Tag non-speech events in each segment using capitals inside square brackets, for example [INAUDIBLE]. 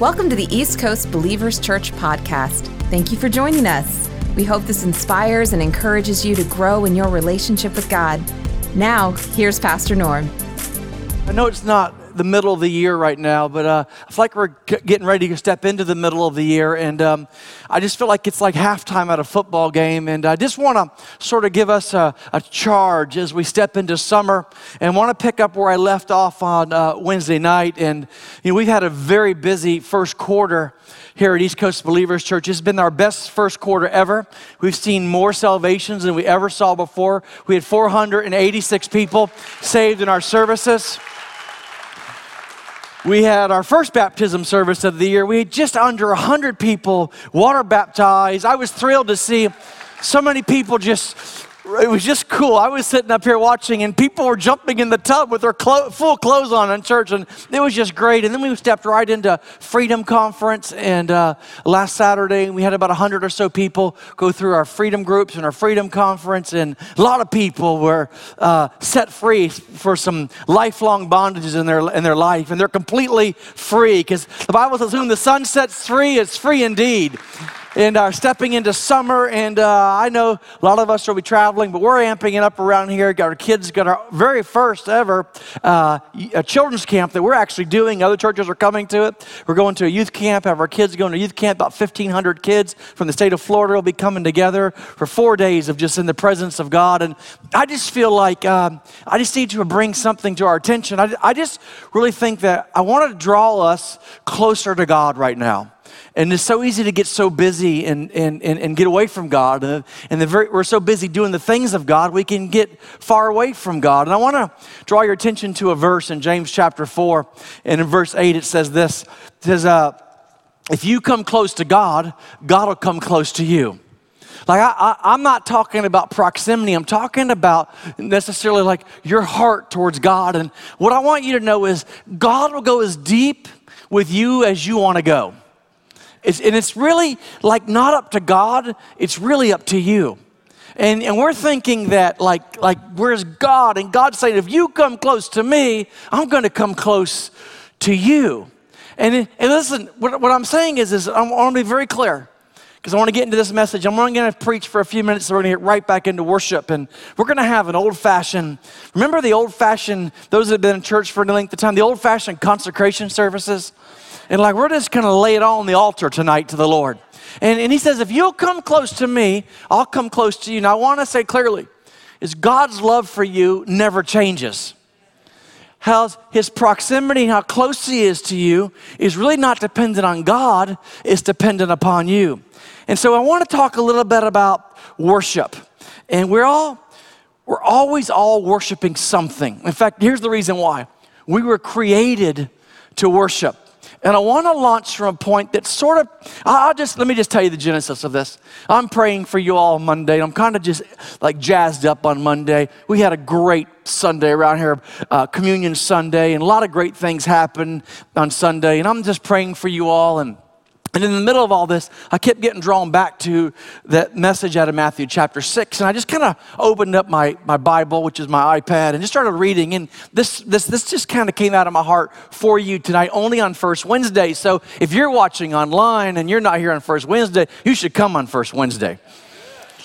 Welcome to the East Coast Believers Church podcast. Thank you for joining us. We hope this inspires and encourages you to grow in your relationship with God. Now, here's Pastor Norm. I know it's not the middle of the year right now, but uh, I feel like we're getting ready to step into the middle of the year, and um, I just feel like it's like halftime at a football game, and I just want to sort of give us a, a, charge as we step into summer, and want to pick up where I left off on uh, Wednesday night, and you know we've had a very busy first quarter here at East Coast Believers Church. It's been our best first quarter ever. We've seen more salvations than we ever saw before. We had 486 people saved in our services. We had our first baptism service of the year. We had just under 100 people water baptized. I was thrilled to see so many people just it was just cool. I was sitting up here watching, and people were jumping in the tub with their clo- full clothes on in church, and it was just great. And then we stepped right into Freedom Conference, and uh, last Saturday we had about hundred or so people go through our Freedom groups and our Freedom Conference, and a lot of people were uh, set free for some lifelong bondages in their in their life, and they're completely free because the Bible says, "Whom the Son sets free is free indeed." And are stepping into summer. And uh, I know a lot of us will be traveling, but we're amping it up around here. Got our kids got our very first ever uh, a children's camp that we're actually doing. Other churches are coming to it. We're going to a youth camp. Have our kids going to youth camp. About 1,500 kids from the state of Florida will be coming together for four days of just in the presence of God. And I just feel like um, I just need to bring something to our attention. I, I just really think that I want to draw us closer to God right now. And it's so easy to get so busy and, and, and, and get away from God. And, and very, we're so busy doing the things of God, we can get far away from God. And I want to draw your attention to a verse in James chapter 4. And in verse 8, it says this It says, uh, If you come close to God, God will come close to you. Like, I, am not talking about proximity. I'm talking about necessarily like your heart towards God. And what I want you to know is God will go as deep with you as you want to go. It's, and it's really like not up to God, it's really up to you. And, and we're thinking that like, like where's God? And God's saying, if you come close to me, I'm going to come close to you. And, and listen, what, what I'm saying is, is I want to be very clear because I want to get into this message. I'm only going to preach for a few minutes, so we're going to get right back into worship. And we're going to have an old fashioned, remember the old fashioned, those that have been in church for any length of time, the old fashioned consecration services? And like, we're just going to lay it all on the altar tonight to the Lord. And, and he says, if you'll come close to me, I'll come close to you. And I want to say clearly, is God's love for you never changes. How his proximity, how close he is to you, is really not dependent on God, it's dependent upon you. And so I want to talk a little bit about worship. And we're all, we're always all worshiping something. In fact, here's the reason why. We were created to worship. And I want to launch from a point that sort of, I'll just, let me just tell you the genesis of this. I'm praying for you all Monday. I'm kind of just like jazzed up on Monday. We had a great Sunday around here, uh, Communion Sunday, and a lot of great things happened on Sunday. And I'm just praying for you all. And and in the middle of all this, I kept getting drawn back to that message out of Matthew chapter 6. And I just kind of opened up my, my Bible, which is my iPad, and just started reading. And this, this, this just kind of came out of my heart for you tonight, only on First Wednesday. So if you're watching online and you're not here on First Wednesday, you should come on First Wednesday.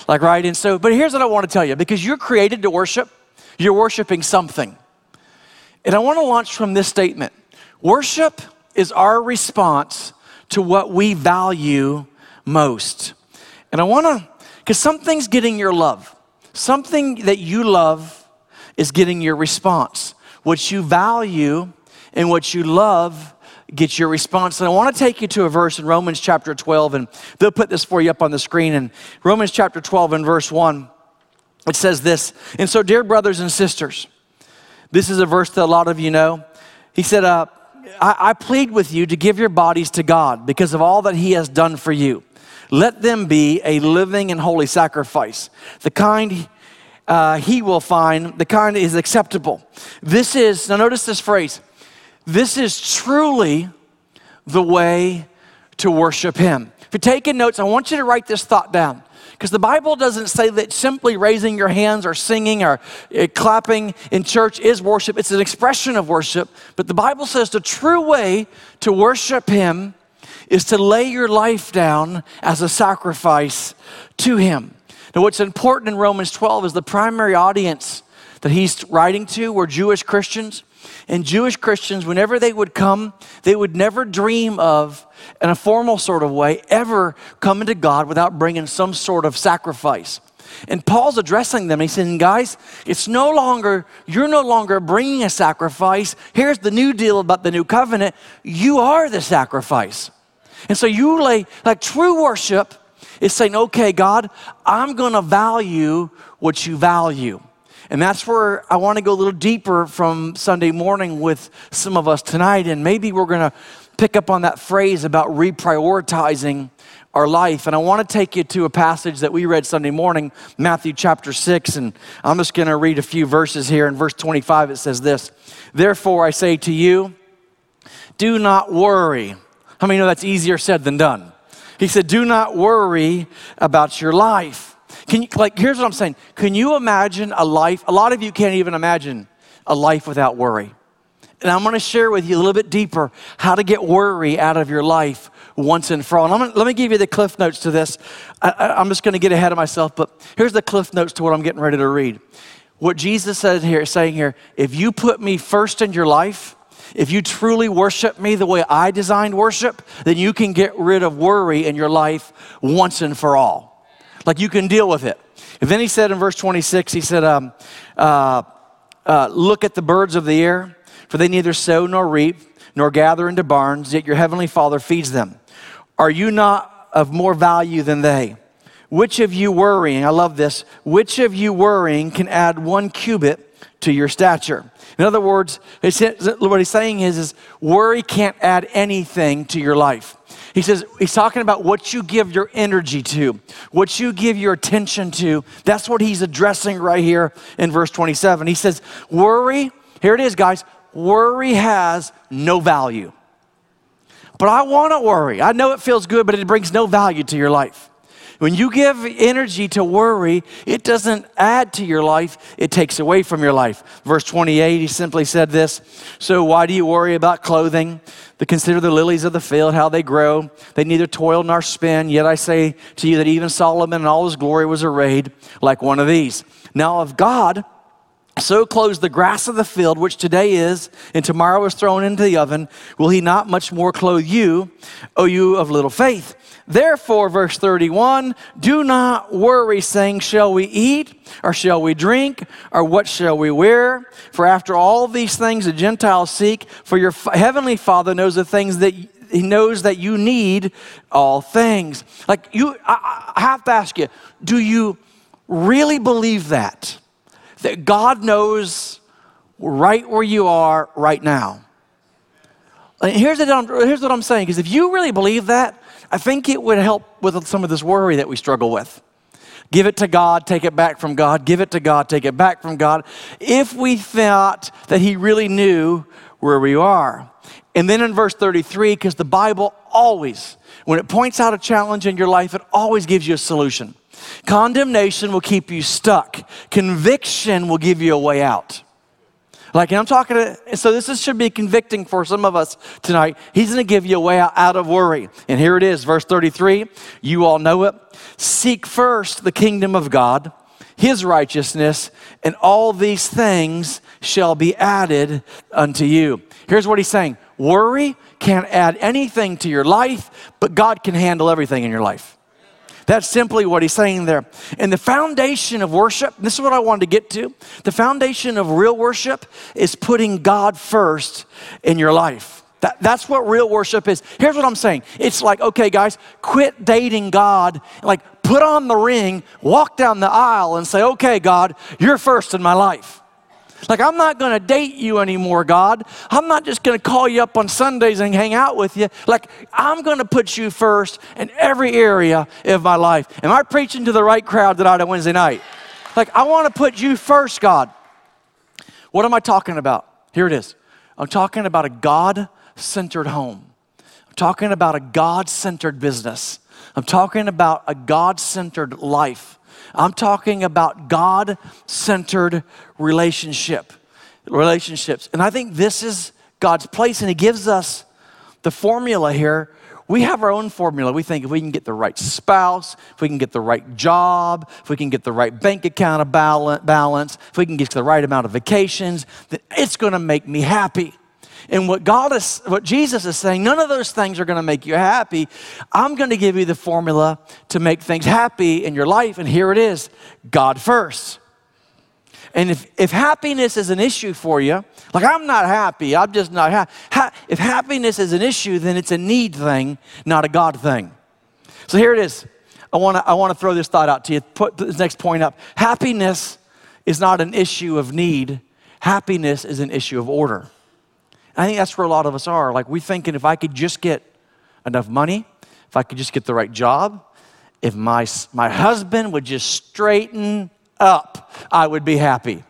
Like, right? And so, but here's what I want to tell you because you're created to worship, you're worshiping something. And I want to launch from this statement worship is our response to what we value most. And I wanna, because something's getting your love. Something that you love is getting your response. What you value and what you love gets your response. And I wanna take you to a verse in Romans chapter 12, and they'll put this for you up on the screen. In Romans chapter 12 and verse 1, it says this. And so, dear brothers and sisters, this is a verse that a lot of you know. He said, uh, I, I plead with you to give your bodies to God because of all that He has done for you. Let them be a living and holy sacrifice, the kind uh, He will find, the kind is acceptable. This is, now notice this phrase, this is truly the way to worship Him. If you're taking notes, I want you to write this thought down. Because the Bible doesn't say that simply raising your hands or singing or uh, clapping in church is worship. It's an expression of worship. But the Bible says the true way to worship Him is to lay your life down as a sacrifice to Him. Now, what's important in Romans 12 is the primary audience that he's writing to were Jewish Christians. And Jewish Christians, whenever they would come, they would never dream of, in a formal sort of way, ever coming to God without bringing some sort of sacrifice. And Paul's addressing them. He's saying, guys, it's no longer, you're no longer bringing a sacrifice. Here's the new deal about the new covenant. You are the sacrifice. And so you lay, like true worship is saying, okay, God, I'm going to value what you value. And that's where I want to go a little deeper from Sunday morning with some of us tonight. And maybe we're going to pick up on that phrase about reprioritizing our life. And I want to take you to a passage that we read Sunday morning, Matthew chapter 6. And I'm just going to read a few verses here. In verse 25, it says this Therefore, I say to you, do not worry. How many know that's easier said than done? He said, Do not worry about your life. Can you, like, here's what I'm saying. Can you imagine a life? A lot of you can't even imagine a life without worry. And I'm going to share with you a little bit deeper how to get worry out of your life once and for all. Gonna, let me give you the cliff notes to this. I, am just going to get ahead of myself, but here's the cliff notes to what I'm getting ready to read. What Jesus said here, saying here, if you put me first in your life, if you truly worship me the way I designed worship, then you can get rid of worry in your life once and for all. Like you can deal with it. And then he said in verse 26, he said, um, uh, uh, Look at the birds of the air, for they neither sow nor reap, nor gather into barns, yet your heavenly Father feeds them. Are you not of more value than they? Which of you worrying, I love this, which of you worrying can add one cubit to your stature? In other words, what he's saying is, is worry can't add anything to your life. He says, he's talking about what you give your energy to, what you give your attention to. That's what he's addressing right here in verse 27. He says, worry, here it is, guys, worry has no value. But I want to worry. I know it feels good, but it brings no value to your life. When you give energy to worry, it doesn't add to your life, it takes away from your life. Verse 28, he simply said this So why do you worry about clothing? Consider the lilies of the field, how they grow. They neither toil nor spin. Yet I say to you that even Solomon in all his glory was arrayed like one of these. Now, of God, so clothes the grass of the field, which today is, and tomorrow is thrown into the oven, will he not much more clothe you, O you of little faith? Therefore, verse 31 do not worry, saying, Shall we eat, or shall we drink, or what shall we wear? For after all these things the Gentiles seek, for your heavenly Father knows the things that he knows that you need all things. Like you, I, I have to ask you, do you really believe that? That God knows right where you are right now? And here's what I'm, here's what I'm saying, because if you really believe that, I think it would help with some of this worry that we struggle with. Give it to God, take it back from God, give it to God, take it back from God. If we thought that He really knew where we are. And then in verse 33, because the Bible always, when it points out a challenge in your life, it always gives you a solution. Condemnation will keep you stuck, conviction will give you a way out. Like, I'm talking to, so this is, should be convicting for some of us tonight. He's going to give you a way out, out of worry. And here it is, verse 33. You all know it. Seek first the kingdom of God, his righteousness, and all these things shall be added unto you. Here's what he's saying worry can't add anything to your life, but God can handle everything in your life. That's simply what he's saying there. And the foundation of worship, this is what I wanted to get to. The foundation of real worship is putting God first in your life. That, that's what real worship is. Here's what I'm saying it's like, okay, guys, quit dating God. Like, put on the ring, walk down the aisle, and say, okay, God, you're first in my life. Like, I'm not going to date you anymore, God. I'm not just going to call you up on Sundays and hang out with you. Like, I'm going to put you first in every area of my life. Am I preaching to the right crowd tonight on Wednesday night? Like, I want to put you first, God. What am I talking about? Here it is. I'm talking about a God centered home. I'm talking about a God centered business. I'm talking about a God centered life. I'm talking about God centered relationship, relationships. And I think this is God's place, and He gives us the formula here we have our own formula. We think if we can get the right spouse, if we can get the right job, if we can get the right bank account balance, if we can get the right amount of vacations, then it's going to make me happy. And what God is, what Jesus is saying, none of those things are going to make you happy. I'm going to give you the formula to make things happy in your life. And here it is God first. And if, if happiness is an issue for you, like I'm not happy, I'm just not happy. Ha- if happiness is an issue, then it's a need thing, not a God thing. So here it is. I want to I wanna throw this thought out to you. Put this next point up. Happiness is not an issue of need, happiness is an issue of order. I think that's where a lot of us are. Like we're thinking if I could just get enough money, if I could just get the right job, if my, my husband would just straighten up, I would be happy.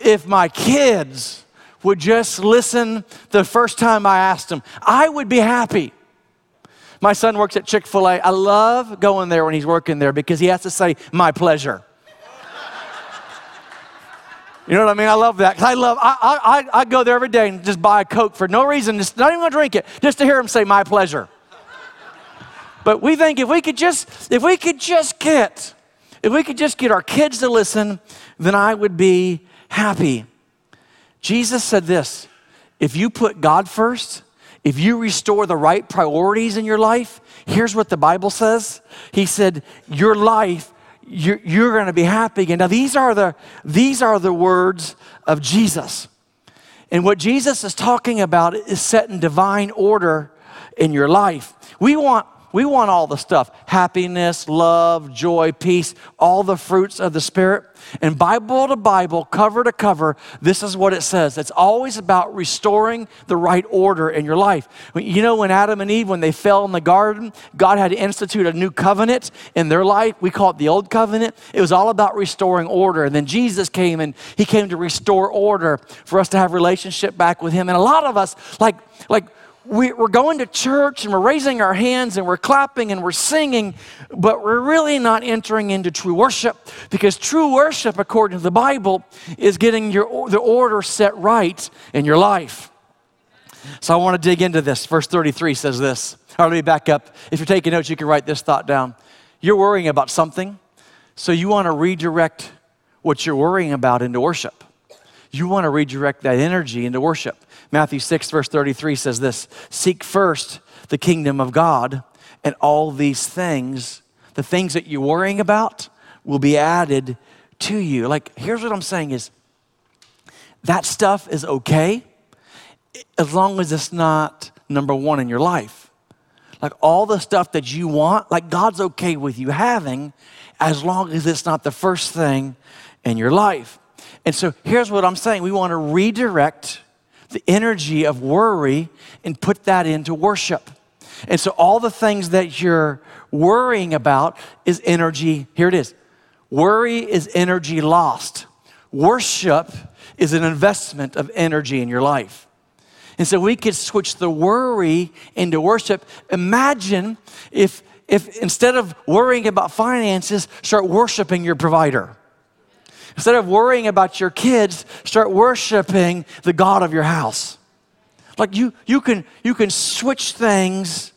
If my kids would just listen the first time I asked them, I would be happy. My son works at Chick fil A. I love going there when he's working there because he has to say, my pleasure. You know what I mean? I love that. I love, I, I, I go there every day and just buy a Coke for no reason, just not even gonna drink it, just to hear him say, my pleasure. But we think if we could just, if we could just get, if we could just get our kids to listen, then I would be happy. Jesus said this if you put God first, if you restore the right priorities in your life, here's what the Bible says. He said, Your life, you're, you're going to be happy again. Now, these are, the, these are the words of Jesus. And what Jesus is talking about is setting divine order in your life. We want we want all the stuff happiness, love, joy, peace, all the fruits of the Spirit. And Bible to Bible, cover to cover, this is what it says. It's always about restoring the right order in your life. You know, when Adam and Eve, when they fell in the garden, God had to institute a new covenant in their life. We call it the old covenant. It was all about restoring order. And then Jesus came and he came to restore order for us to have relationship back with him. And a lot of us, like, like, we, are going to church and we're raising our hands and we're clapping and we're singing, but we're really not entering into true worship because true worship, according to the Bible, is getting your, the order set right in your life. So I want to dig into this. Verse 33 says this. All right, let me back up. If you're taking notes, you can write this thought down. You're worrying about something, so you want to redirect what you're worrying about into worship. You want to redirect that energy into worship. Matthew 6, verse 33 says this Seek first the kingdom of God, and all these things, the things that you're worrying about, will be added to you. Like, here's what I'm saying is that stuff is okay as long as it's not number one in your life. Like, all the stuff that you want, like, God's okay with you having as long as it's not the first thing in your life. And so, here's what I'm saying we want to redirect the energy of worry and put that into worship. And so all the things that you're worrying about is energy. Here it is. Worry is energy lost. Worship is an investment of energy in your life. And so we could switch the worry into worship. Imagine if, if instead of worrying about finances, start worshiping your provider. Instead of worrying about your kids, start worshiping the God of your house. Like you, you can you can switch things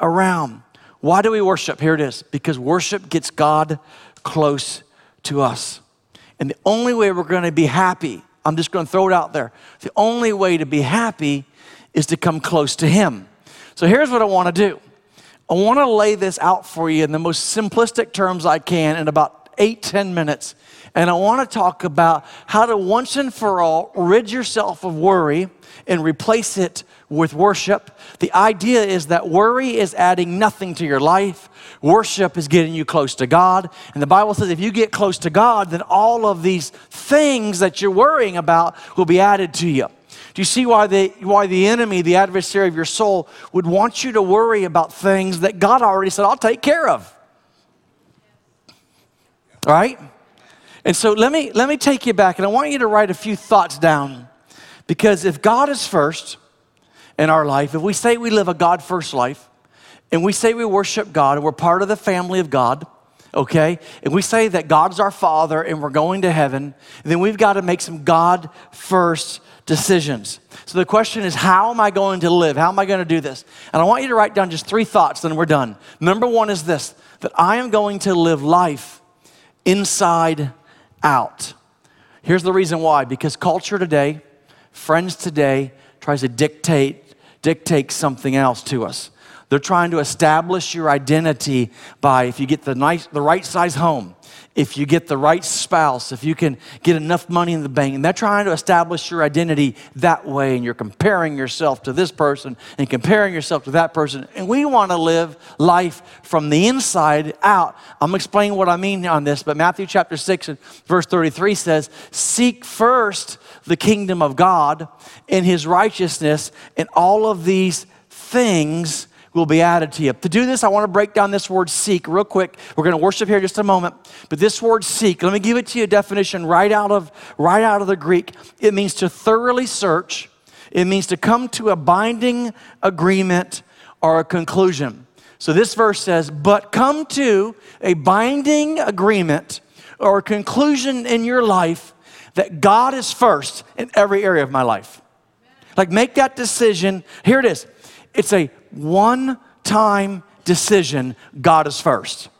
around. Why do we worship? Here it is. Because worship gets God close to us. And the only way we're going to be happy, I'm just going to throw it out there. The only way to be happy is to come close to Him. So here's what I want to do I want to lay this out for you in the most simplistic terms I can in about eight, ten minutes. And I want to talk about how to once and for all rid yourself of worry and replace it with worship. The idea is that worry is adding nothing to your life. Worship is getting you close to God. And the Bible says if you get close to God, then all of these things that you're worrying about will be added to you. Do you see why the, why the enemy, the adversary of your soul, would want you to worry about things that God already said, I'll take care of? All right? And so let me, let me take you back, and I want you to write a few thoughts down. Because if God is first in our life, if we say we live a God first life, and we say we worship God, and we're part of the family of God, okay? And we say that God's our Father and we're going to heaven, then we've got to make some God first decisions. So the question is, how am I going to live? How am I going to do this? And I want you to write down just three thoughts, then we're done. Number one is this that I am going to live life inside out. Here's the reason why because culture today, friends today, tries to dictate dictate something else to us. They're trying to establish your identity by if you get the nice the right size home, if you get the right spouse, if you can get enough money in the bank. And they're trying to establish your identity that way. And you're comparing yourself to this person and comparing yourself to that person. And we want to live life from the inside out. I'm explaining what I mean on this, but Matthew chapter 6 and verse 33 says, Seek first the kingdom of God and his righteousness, and all of these things will be added to you. To do this, I want to break down this word seek real quick. We're going to worship here just a moment. But this word seek, let me give it to you a definition right out of right out of the Greek. It means to thoroughly search. It means to come to a binding agreement or a conclusion. So this verse says, "But come to a binding agreement or a conclusion in your life that God is first in every area of my life." Like make that decision. Here it is. It's a one time decision God is first.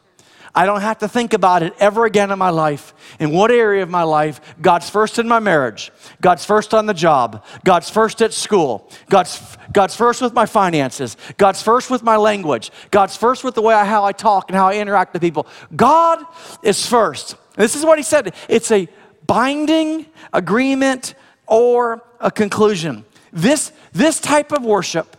I don't have to think about it ever again in my life. In what area of my life, God's first in my marriage, God's first on the job, God's first at school, God's, God's first with my finances, God's first with my language, God's first with the way I, how I talk and how I interact with people. God is first. This is what he said it's a binding agreement or a conclusion. This, this type of worship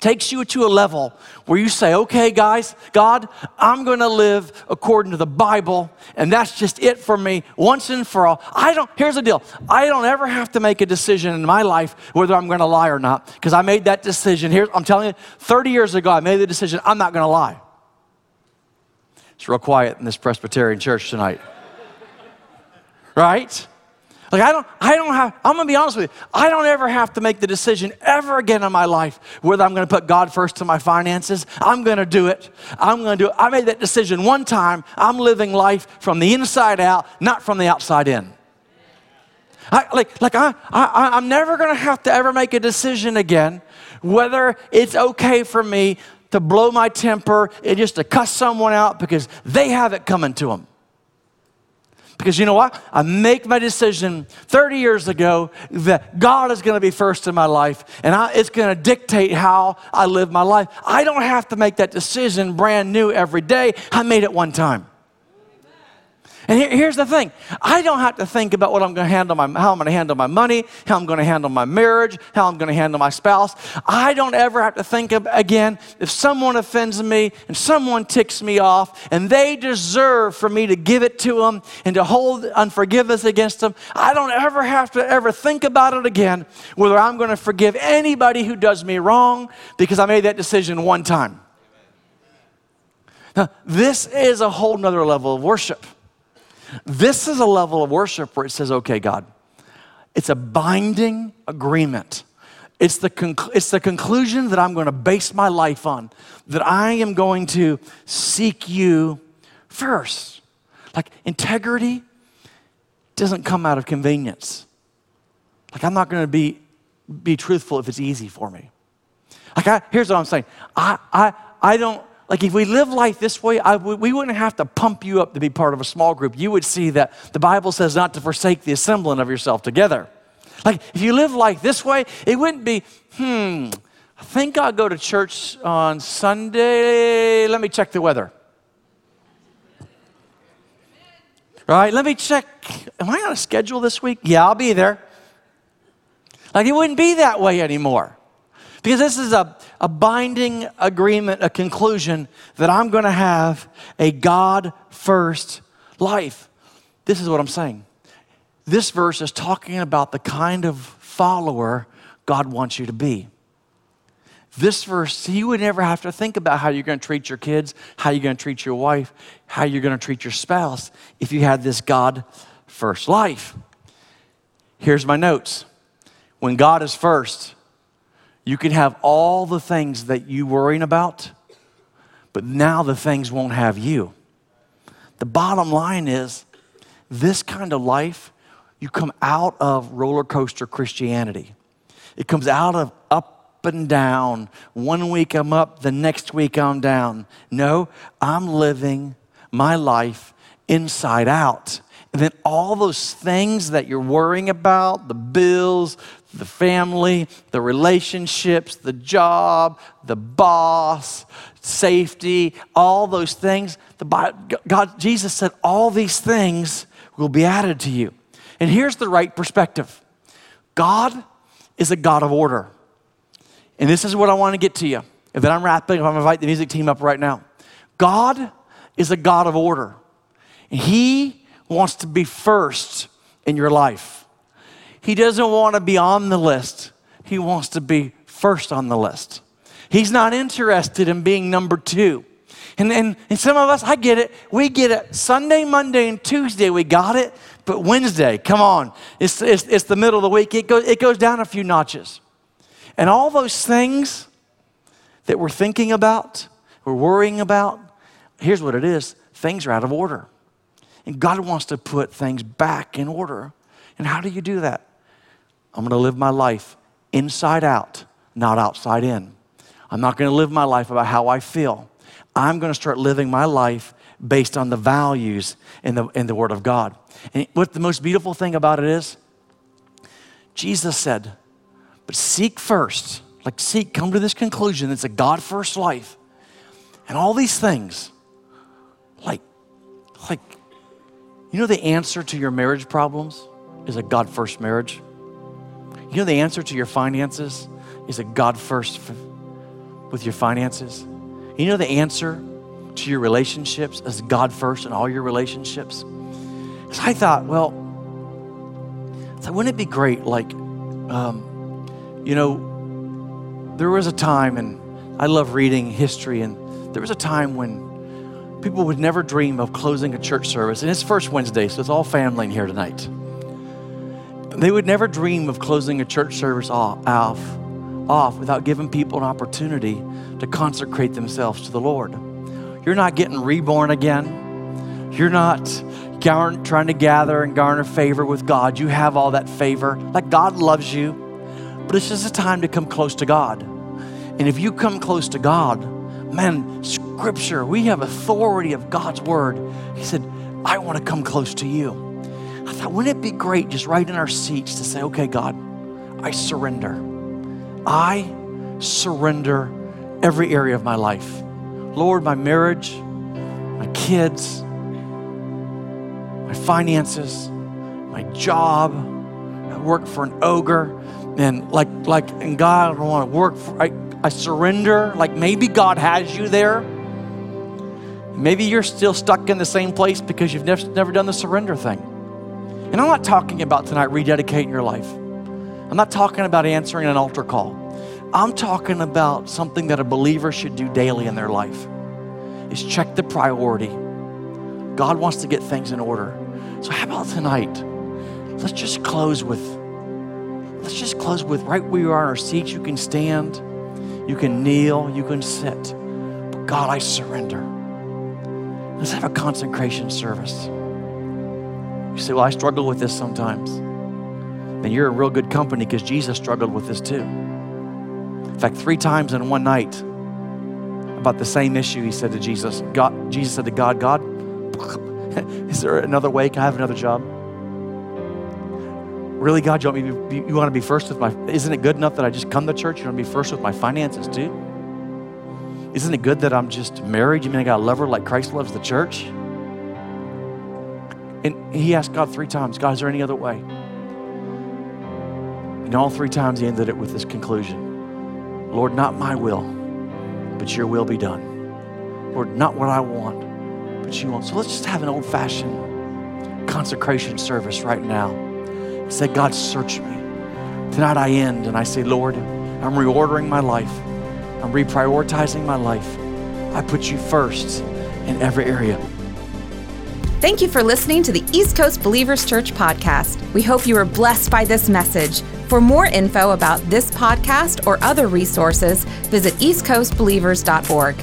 takes you to a level where you say, okay, guys, God, I'm going to live according to the Bible, and that's just it for me once and for all. I don't, here's the deal I don't ever have to make a decision in my life whether I'm going to lie or not, because I made that decision. Here, I'm telling you, 30 years ago, I made the decision I'm not going to lie. It's real quiet in this Presbyterian church tonight. right? Like I don't, I don't have, I'm gonna be honest with you, I don't ever have to make the decision ever again in my life whether I'm gonna put God first in my finances. I'm gonna do it. I'm gonna do it. I made that decision one time. I'm living life from the inside out, not from the outside in. I, like, like I, I, I'm never gonna have to ever make a decision again whether it's okay for me to blow my temper and just to cuss someone out because they have it coming to them. Because you know what? I make my decision 30 years ago that God is going to be first in my life and I, it's going to dictate how I live my life. I don't have to make that decision brand new every day. I made it one time. And here, here's the thing I don't have to think about what I'm going to handle my, how I'm going to handle my money, how I'm going to handle my marriage, how I'm going to handle my spouse. I don't ever have to think of, again, if someone offends me and someone ticks me off and they deserve for me to give it to them and to hold unforgiveness against them, I don't ever have to ever think about it again whether I'm going to forgive anybody who does me wrong because I made that decision one time. Now, this is a whole nother level of worship. This is a level of worship where it says, okay, God, it's a binding agreement. It's the, conc- it's the conclusion that I'm going to base my life on, that I am going to seek you first. Like integrity doesn't come out of convenience. Like I'm not going to be, be truthful if it's easy for me. Like I, here's what I'm saying. I, I, I don't like if we live life this way, we wouldn't have to pump you up to be part of a small group. You would see that the Bible says not to forsake the assembling of yourself together. Like if you live life this way, it wouldn't be, hmm, I think I'll go to church on Sunday. Let me check the weather. Right? Let me check. Am I on a schedule this week? Yeah, I'll be there. Like it wouldn't be that way anymore. Because this is a, a binding agreement, a conclusion that I'm going to have a God first life. This is what I'm saying. This verse is talking about the kind of follower God wants you to be. This verse, you would never have to think about how you're going to treat your kids, how you're going to treat your wife, how you're going to treat your spouse if you had this God first life. Here's my notes. When God is first, you can have all the things that you worrying about, but now the things won't have you. The bottom line is this kind of life, you come out of roller coaster Christianity. It comes out of up and down. One week I'm up, the next week I'm down. No, I'm living my life inside out. And then all those things that you're worrying about the bills, the family, the relationships, the job, the boss, safety, all those things. The God, Jesus said, all these things will be added to you. And here's the right perspective God is a God of order. And this is what I want to get to you. And then I'm wrapping up, I'm going to invite the music team up right now. God is a God of order. And He wants to be first in your life. He doesn't want to be on the list, He wants to be first on the list. He's not interested in being number two. And, and, and some of us, I get it. We get it Sunday, Monday, and Tuesday, we got it. But Wednesday, come on, it's, it's, it's the middle of the week. It goes, it goes down a few notches. And all those things that we're thinking about, we're worrying about, here's what it is things are out of order. And God wants to put things back in order. And how do you do that? I'm going to live my life inside out, not outside in. I'm not going to live my life about how I feel. I'm going to start living my life based on the values in the, in the Word of God. And what the most beautiful thing about it is, Jesus said, but seek first, like seek, come to this conclusion it's a God first life. And all these things, like, like you know, the answer to your marriage problems is a God first marriage. You know, the answer to your finances is a God first f- with your finances. You know, the answer to your relationships is God first in all your relationships. So I thought, well, so wouldn't it be great? Like, um, you know, there was a time, and I love reading history, and there was a time when people would never dream of closing a church service. And it's first Wednesday, so it's all family in here tonight. They would never dream of closing a church service off, off, off without giving people an opportunity to consecrate themselves to the Lord. You're not getting reborn again. You're not trying to gather and garner favor with God. You have all that favor. Like God loves you, but it's just a time to come close to God. And if you come close to God, man, scripture, we have authority of God's word. He said, I want to come close to you. I thought, wouldn't it be great just right in our seats to say, okay, God, I surrender. I surrender every area of my life. Lord, my marriage, my kids, my finances, my job. I work for an ogre. And like, like, and God, I don't want to work for, I, I surrender. Like maybe God has you there. Maybe you're still stuck in the same place because you've never, never done the surrender thing. And I'm not talking about tonight rededicating your life. I'm not talking about answering an altar call. I'm talking about something that a believer should do daily in their life. Is check the priority. God wants to get things in order. So how about tonight? Let's just close with let's just close with right where you are in our seats. You can stand. You can kneel, you can sit. But God, I surrender. Let's have a consecration service. You say, Well, I struggle with this sometimes. Then you're in real good company because Jesus struggled with this too. In fact, three times in one night, about the same issue, he said to Jesus, God, Jesus said to God, God, [LAUGHS] is there another way? Can I have another job? Really, God, you want me to be, you want to be first with my, isn't it good enough that I just come to church? You want to be first with my finances too? Isn't it good that I'm just married? You mean I got to love her like Christ loves the church? And he asked God three times, God, is there any other way? And all three times he ended it with this conclusion Lord, not my will, but your will be done. Lord, not what I want, but you want. So let's just have an old fashioned consecration service right now. Say, God, search me. Tonight I end and I say, Lord, I'm reordering my life. I'm reprioritizing my life. I put you first in every area. Thank you for listening to the East Coast Believers Church podcast. We hope you were blessed by this message. For more info about this podcast or other resources, visit eastcoastbelievers.org.